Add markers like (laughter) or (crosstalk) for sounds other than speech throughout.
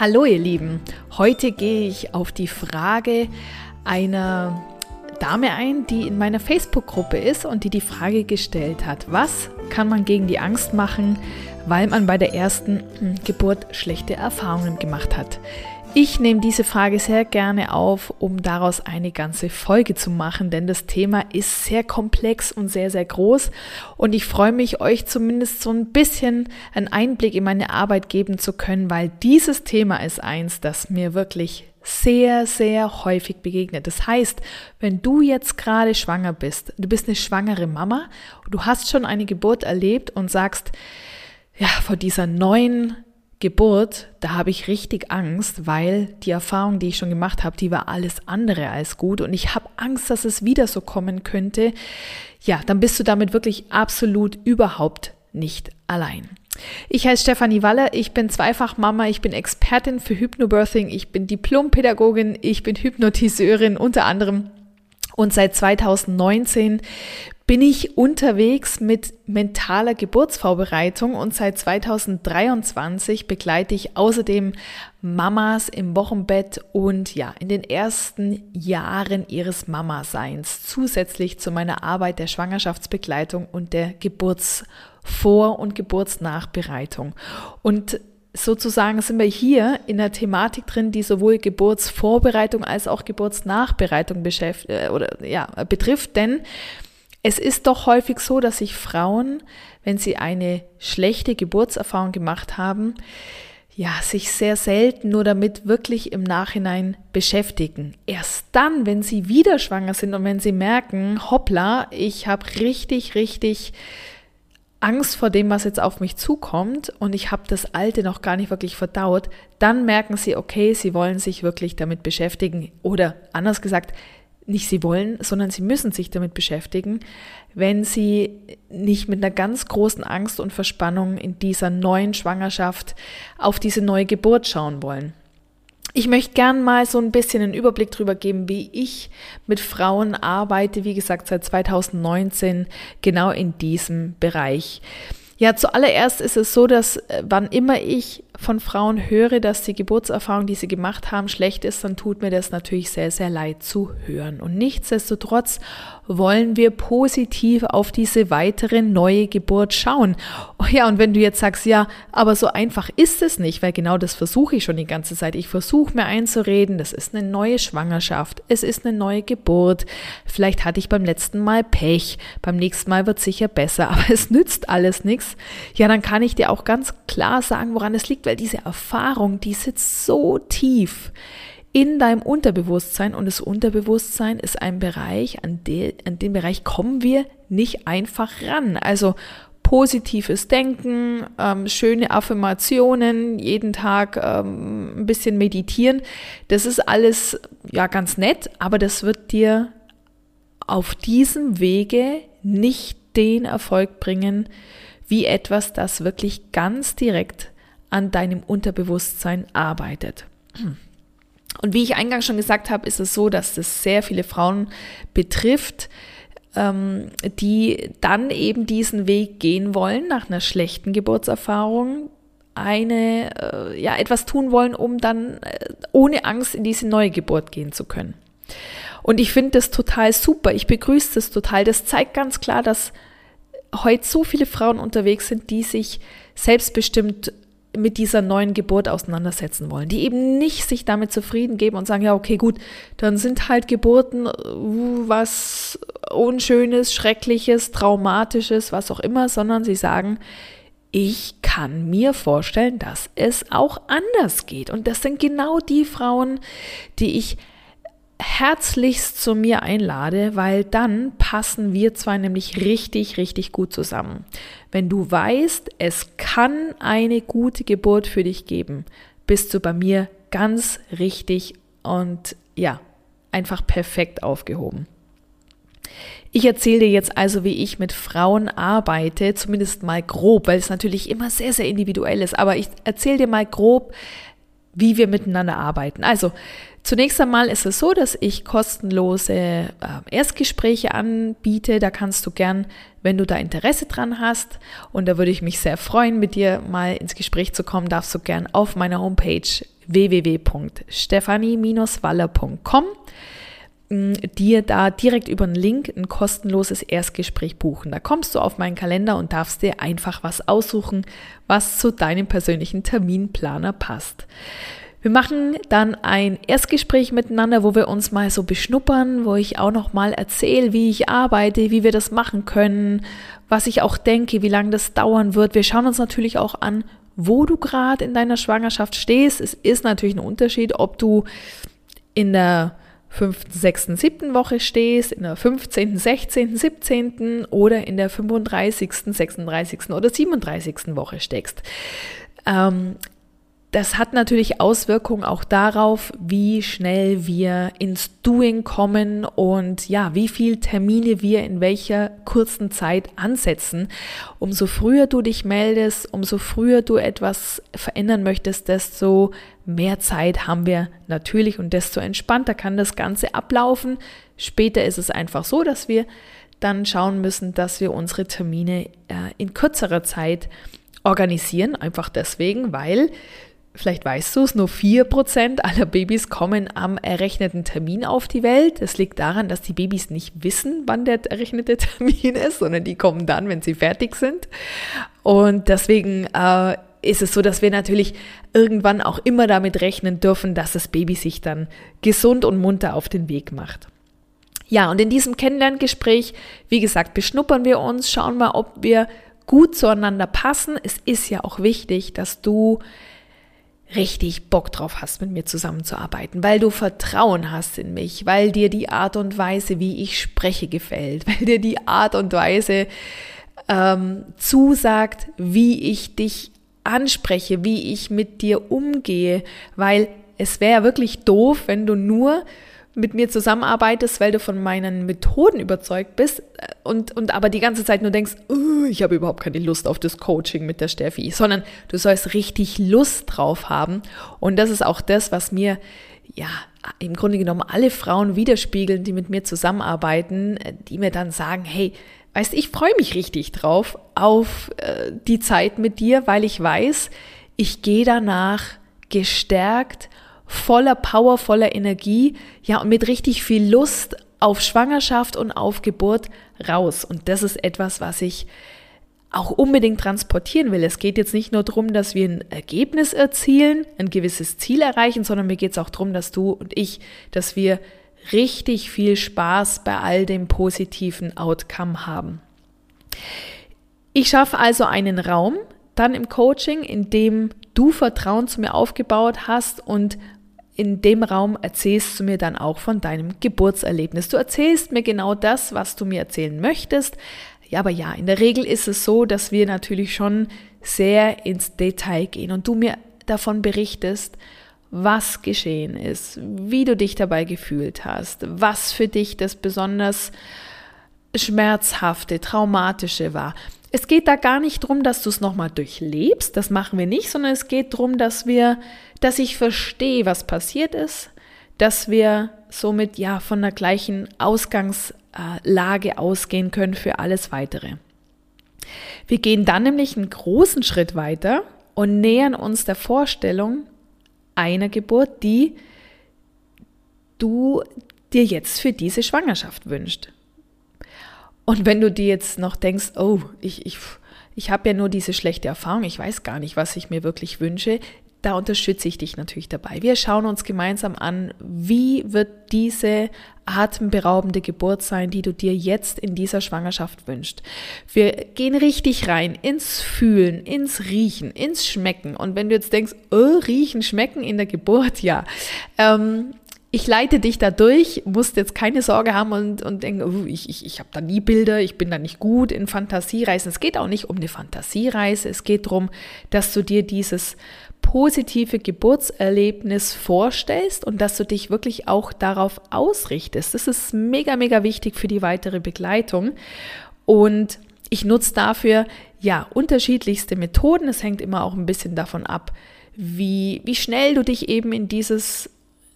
Hallo ihr Lieben, heute gehe ich auf die Frage einer Dame ein, die in meiner Facebook-Gruppe ist und die die Frage gestellt hat, was kann man gegen die Angst machen, weil man bei der ersten hm, Geburt schlechte Erfahrungen gemacht hat. Ich nehme diese Frage sehr gerne auf, um daraus eine ganze Folge zu machen, denn das Thema ist sehr komplex und sehr, sehr groß. Und ich freue mich, euch zumindest so ein bisschen einen Einblick in meine Arbeit geben zu können, weil dieses Thema ist eins, das mir wirklich sehr, sehr häufig begegnet. Das heißt, wenn du jetzt gerade schwanger bist, du bist eine schwangere Mama, du hast schon eine Geburt erlebt und sagst, ja, vor dieser neuen Geburt, da habe ich richtig Angst, weil die Erfahrung, die ich schon gemacht habe, die war alles andere als gut und ich habe Angst, dass es wieder so kommen könnte. Ja, dann bist du damit wirklich absolut überhaupt nicht allein. Ich heiße Stefanie Waller, ich bin zweifach Mama, ich bin Expertin für Hypnobirthing, ich bin Diplompädagogin, ich bin Hypnotiseurin unter anderem und seit 2019 bin ich unterwegs mit mentaler Geburtsvorbereitung und seit 2023 begleite ich außerdem Mamas im Wochenbett und ja, in den ersten Jahren ihres Mama-Seins zusätzlich zu meiner Arbeit der Schwangerschaftsbegleitung und der Geburtsvor- und Geburtsnachbereitung. Und sozusagen sind wir hier in der Thematik drin, die sowohl Geburtsvorbereitung als auch Geburtsnachbereitung beschäftigt äh, oder ja, betrifft, denn es ist doch häufig so, dass sich Frauen, wenn sie eine schlechte Geburtserfahrung gemacht haben, ja, sich sehr selten nur damit wirklich im Nachhinein beschäftigen. Erst dann, wenn sie wieder schwanger sind und wenn sie merken, hoppla, ich habe richtig, richtig Angst vor dem, was jetzt auf mich zukommt und ich habe das Alte noch gar nicht wirklich verdaut, dann merken sie, okay, sie wollen sich wirklich damit beschäftigen oder anders gesagt, nicht sie wollen, sondern sie müssen sich damit beschäftigen, wenn sie nicht mit einer ganz großen Angst und Verspannung in dieser neuen Schwangerschaft auf diese neue Geburt schauen wollen. Ich möchte gern mal so ein bisschen einen Überblick darüber geben, wie ich mit Frauen arbeite, wie gesagt, seit 2019 genau in diesem Bereich. Ja, zuallererst ist es so, dass äh, wann immer ich von Frauen höre, dass die Geburtserfahrung, die sie gemacht haben, schlecht ist, dann tut mir das natürlich sehr, sehr leid zu hören. Und nichtsdestotrotz wollen wir positiv auf diese weitere neue Geburt schauen. Oh ja, und wenn du jetzt sagst, ja, aber so einfach ist es nicht, weil genau das versuche ich schon die ganze Zeit. Ich versuche mir einzureden, das ist eine neue Schwangerschaft, es ist eine neue Geburt. Vielleicht hatte ich beim letzten Mal Pech, beim nächsten Mal wird sicher besser, (laughs) aber es nützt alles nichts. Ja, dann kann ich dir auch ganz klar sagen, woran es liegt weil diese Erfahrung, die sitzt so tief in deinem Unterbewusstsein und das Unterbewusstsein ist ein Bereich, an, de, an den Bereich kommen wir nicht einfach ran. Also positives Denken, ähm, schöne Affirmationen, jeden Tag ähm, ein bisschen meditieren, das ist alles ja ganz nett, aber das wird dir auf diesem Wege nicht den Erfolg bringen, wie etwas, das wirklich ganz direkt an deinem Unterbewusstsein arbeitet. Und wie ich eingangs schon gesagt habe, ist es so, dass das sehr viele Frauen betrifft, ähm, die dann eben diesen Weg gehen wollen nach einer schlechten Geburtserfahrung, eine, äh, ja, etwas tun wollen, um dann äh, ohne Angst in diese neue Geburt gehen zu können. Und ich finde das total super. Ich begrüße das total. Das zeigt ganz klar, dass heute so viele Frauen unterwegs sind, die sich selbstbestimmt mit dieser neuen Geburt auseinandersetzen wollen, die eben nicht sich damit zufrieden geben und sagen, ja, okay, gut, dann sind halt Geburten uh, was Unschönes, Schreckliches, Traumatisches, was auch immer, sondern sie sagen, ich kann mir vorstellen, dass es auch anders geht. Und das sind genau die Frauen, die ich herzlichst zu mir einlade, weil dann passen wir zwei nämlich richtig, richtig gut zusammen. Wenn du weißt, es kann eine gute Geburt für dich geben, bist du bei mir ganz richtig und ja, einfach perfekt aufgehoben. Ich erzähle dir jetzt also, wie ich mit Frauen arbeite, zumindest mal grob, weil es natürlich immer sehr, sehr individuell ist, aber ich erzähle dir mal grob, wie wir miteinander arbeiten. Also zunächst einmal ist es so, dass ich kostenlose äh, Erstgespräche anbiete. Da kannst du gern, wenn du da Interesse dran hast, und da würde ich mich sehr freuen, mit dir mal ins Gespräch zu kommen, darfst du gern auf meiner Homepage www.stefanie-waller.com dir da direkt über einen Link ein kostenloses Erstgespräch buchen. Da kommst du auf meinen Kalender und darfst dir einfach was aussuchen, was zu deinem persönlichen Terminplaner passt. Wir machen dann ein Erstgespräch miteinander, wo wir uns mal so beschnuppern, wo ich auch noch mal erzähle, wie ich arbeite, wie wir das machen können, was ich auch denke, wie lange das dauern wird. Wir schauen uns natürlich auch an, wo du gerade in deiner Schwangerschaft stehst. Es ist natürlich ein Unterschied, ob du in der fünften, sechsten, siebten Woche stehst, in der 15., 16., 17. oder in der 35., 36. oder 37. Woche steckst. Ähm, das hat natürlich Auswirkungen auch darauf, wie schnell wir ins Doing kommen und ja, wie viel Termine wir in welcher kurzen Zeit ansetzen. Umso früher du dich meldest, umso früher du etwas verändern möchtest, desto mehr Zeit haben wir natürlich und desto entspannter kann das Ganze ablaufen. Später ist es einfach so, dass wir dann schauen müssen, dass wir unsere Termine äh, in kürzerer Zeit organisieren, einfach deswegen, weil Vielleicht weißt du es, nur 4% aller Babys kommen am errechneten Termin auf die Welt. Das liegt daran, dass die Babys nicht wissen, wann der errechnete (laughs) Termin ist, sondern die kommen dann, wenn sie fertig sind. Und deswegen äh, ist es so, dass wir natürlich irgendwann auch immer damit rechnen dürfen, dass das Baby sich dann gesund und munter auf den Weg macht. Ja, und in diesem Kennenlerngespräch, wie gesagt, beschnuppern wir uns, schauen mal, ob wir gut zueinander passen. Es ist ja auch wichtig, dass du richtig Bock drauf hast, mit mir zusammenzuarbeiten, weil du Vertrauen hast in mich, weil dir die Art und Weise, wie ich spreche, gefällt, weil dir die Art und Weise ähm, zusagt, wie ich dich anspreche, wie ich mit dir umgehe, weil es wäre wirklich doof, wenn du nur mit mir zusammenarbeitest, weil du von meinen Methoden überzeugt bist äh, und, und aber die ganze Zeit nur denkst, oh, ich habe überhaupt keine Lust auf das Coaching mit der Steffi, sondern du sollst richtig Lust drauf haben. Und das ist auch das, was mir, ja, im Grunde genommen alle Frauen widerspiegeln, die mit mir zusammenarbeiten, äh, die mir dann sagen, hey, weißt ich freue mich richtig drauf auf äh, die Zeit mit dir, weil ich weiß, ich gehe danach gestärkt voller Power, voller Energie, ja, und mit richtig viel Lust auf Schwangerschaft und auf Geburt raus. Und das ist etwas, was ich auch unbedingt transportieren will. Es geht jetzt nicht nur darum, dass wir ein Ergebnis erzielen, ein gewisses Ziel erreichen, sondern mir geht es auch darum, dass du und ich, dass wir richtig viel Spaß bei all dem positiven Outcome haben. Ich schaffe also einen Raum dann im Coaching, in dem du Vertrauen zu mir aufgebaut hast und in dem Raum erzählst du mir dann auch von deinem Geburtserlebnis. Du erzählst mir genau das, was du mir erzählen möchtest. Ja, aber ja, in der Regel ist es so, dass wir natürlich schon sehr ins Detail gehen und du mir davon berichtest, was geschehen ist, wie du dich dabei gefühlt hast, was für dich das besonders schmerzhafte, traumatische war. Es geht da gar nicht darum, dass du es nochmal durchlebst, das machen wir nicht, sondern es geht darum, dass wir, dass ich verstehe, was passiert ist, dass wir somit ja von der gleichen Ausgangslage ausgehen können für alles weitere. Wir gehen dann nämlich einen großen Schritt weiter und nähern uns der Vorstellung einer Geburt, die du dir jetzt für diese Schwangerschaft wünschst. Und wenn du dir jetzt noch denkst, oh, ich, ich, ich habe ja nur diese schlechte Erfahrung, ich weiß gar nicht, was ich mir wirklich wünsche, da unterstütze ich dich natürlich dabei. Wir schauen uns gemeinsam an, wie wird diese atemberaubende Geburt sein, die du dir jetzt in dieser Schwangerschaft wünschst. Wir gehen richtig rein ins Fühlen, ins Riechen, ins Schmecken. Und wenn du jetzt denkst, oh, riechen, schmecken in der Geburt, ja, ähm, ich leite dich da durch, musst jetzt keine Sorge haben und, und denken, oh, ich, ich, ich habe da nie Bilder, ich bin da nicht gut in Fantasiereisen. Es geht auch nicht um eine Fantasiereise, es geht darum, dass du dir dieses positive Geburtserlebnis vorstellst und dass du dich wirklich auch darauf ausrichtest. Das ist mega, mega wichtig für die weitere Begleitung. Und ich nutze dafür ja unterschiedlichste Methoden. Es hängt immer auch ein bisschen davon ab, wie, wie schnell du dich eben in dieses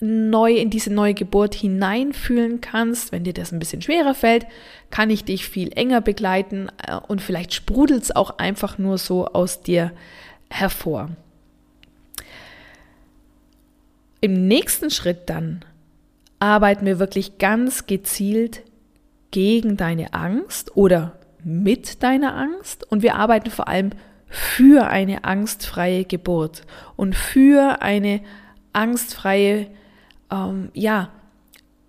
neu, in diese neue Geburt hineinfühlen kannst. Wenn dir das ein bisschen schwerer fällt, kann ich dich viel enger begleiten äh, und vielleicht sprudelt es auch einfach nur so aus dir hervor. Im nächsten Schritt dann arbeiten wir wirklich ganz gezielt gegen deine Angst oder mit deiner Angst und wir arbeiten vor allem für eine angstfreie Geburt und für eine angstfreie, ähm, ja,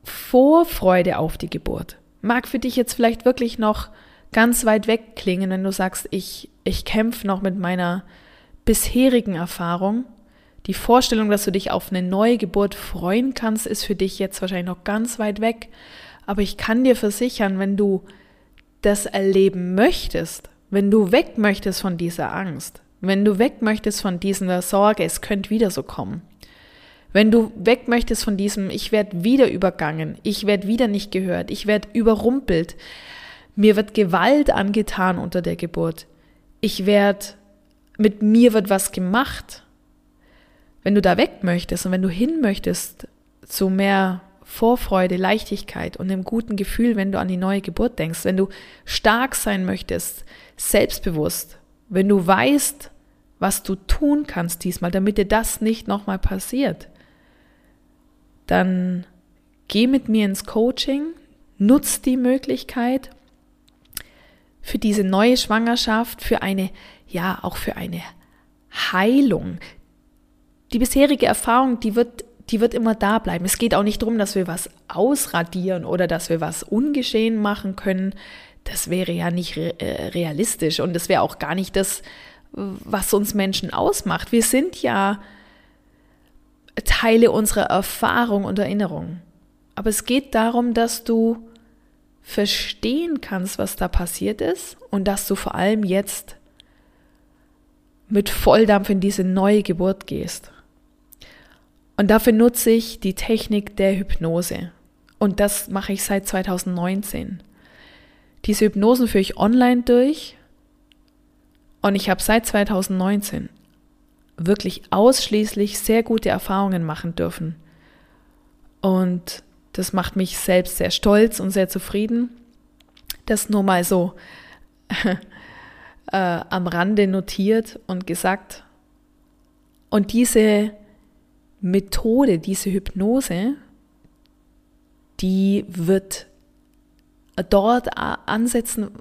Vorfreude auf die Geburt. Mag für dich jetzt vielleicht wirklich noch ganz weit weg klingen, wenn du sagst, ich, ich kämpfe noch mit meiner bisherigen Erfahrung. Die Vorstellung, dass du dich auf eine neue Geburt freuen kannst, ist für dich jetzt wahrscheinlich noch ganz weit weg. Aber ich kann dir versichern, wenn du das erleben möchtest, wenn du weg möchtest von dieser Angst, wenn du weg möchtest von dieser Sorge, es könnte wieder so kommen, wenn du weg möchtest von diesem, ich werde wieder übergangen, ich werde wieder nicht gehört, ich werde überrumpelt, mir wird Gewalt angetan unter der Geburt, ich werde, mit mir wird was gemacht. Wenn du da weg möchtest und wenn du hin möchtest zu mehr Vorfreude, Leichtigkeit und einem guten Gefühl, wenn du an die neue Geburt denkst, wenn du stark sein möchtest, selbstbewusst, wenn du weißt, was du tun kannst diesmal, damit dir das nicht nochmal passiert, dann geh mit mir ins Coaching, nutz die Möglichkeit für diese neue Schwangerschaft, für eine, ja, auch für eine Heilung. Die bisherige Erfahrung, die wird die wird immer da bleiben. Es geht auch nicht darum, dass wir was ausradieren oder dass wir was ungeschehen machen können. Das wäre ja nicht äh, realistisch und das wäre auch gar nicht das, was uns Menschen ausmacht. Wir sind ja Teile unserer Erfahrung und Erinnerung. Aber es geht darum, dass du verstehen kannst, was da passiert ist und dass du vor allem jetzt mit Volldampf in diese neue Geburt gehst. Und dafür nutze ich die Technik der Hypnose. Und das mache ich seit 2019. Diese Hypnosen führe ich online durch. Und ich habe seit 2019 wirklich ausschließlich sehr gute Erfahrungen machen dürfen. Und das macht mich selbst sehr stolz und sehr zufrieden. Das nur mal so (laughs) äh, am Rande notiert und gesagt. Und diese Methode, diese Hypnose, die wird dort ansetzen,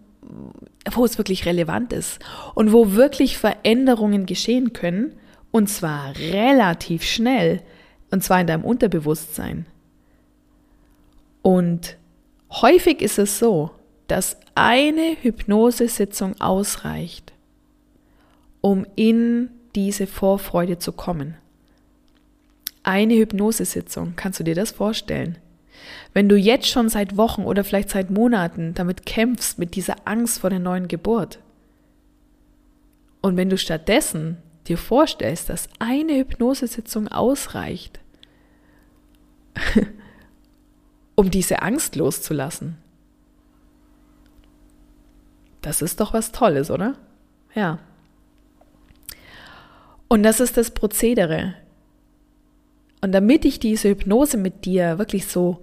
wo es wirklich relevant ist und wo wirklich Veränderungen geschehen können, und zwar relativ schnell, und zwar in deinem Unterbewusstsein. Und häufig ist es so, dass eine Hypnosesitzung ausreicht, um in diese Vorfreude zu kommen eine Hypnosesitzung. Kannst du dir das vorstellen? Wenn du jetzt schon seit Wochen oder vielleicht seit Monaten damit kämpfst, mit dieser Angst vor der neuen Geburt. Und wenn du stattdessen dir vorstellst, dass eine Hypnosesitzung ausreicht, (laughs) um diese Angst loszulassen. Das ist doch was Tolles, oder? Ja. Und das ist das Prozedere. Und damit ich diese Hypnose mit dir wirklich so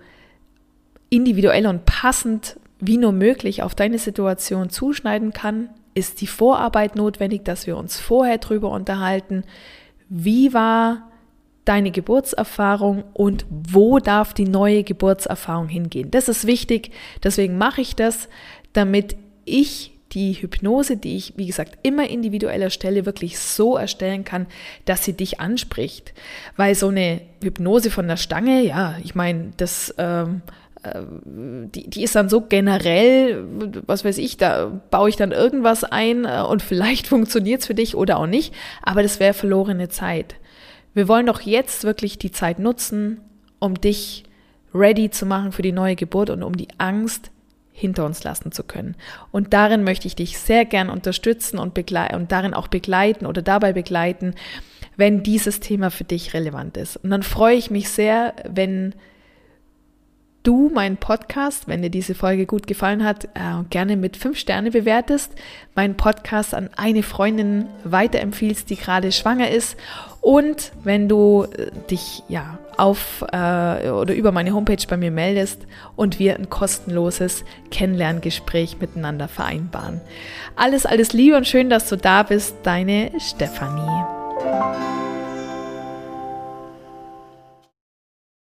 individuell und passend wie nur möglich auf deine Situation zuschneiden kann, ist die Vorarbeit notwendig, dass wir uns vorher drüber unterhalten, wie war deine Geburtserfahrung und wo darf die neue Geburtserfahrung hingehen. Das ist wichtig, deswegen mache ich das, damit ich die Hypnose, die ich, wie gesagt, immer individuell erstelle, wirklich so erstellen kann, dass sie dich anspricht. Weil so eine Hypnose von der Stange, ja, ich meine, das, ähm, äh, die, die ist dann so generell, was weiß ich, da baue ich dann irgendwas ein äh, und vielleicht (laughs) funktioniert es für dich oder auch nicht, aber das wäre verlorene Zeit. Wir wollen doch jetzt wirklich die Zeit nutzen, um dich ready zu machen für die neue Geburt und um die Angst hinter uns lassen zu können. Und darin möchte ich dich sehr gern unterstützen und, und darin auch begleiten oder dabei begleiten, wenn dieses Thema für dich relevant ist. Und dann freue ich mich sehr, wenn du meinen Podcast, wenn dir diese Folge gut gefallen hat, äh, gerne mit fünf Sterne bewertest, meinen Podcast an eine Freundin weiterempfiehlst, die gerade schwanger ist Und wenn du äh, dich ja auf äh, oder über meine Homepage bei mir meldest und wir ein kostenloses Kennenlerngespräch miteinander vereinbaren. Alles, alles Liebe und schön, dass du da bist, deine Stefanie.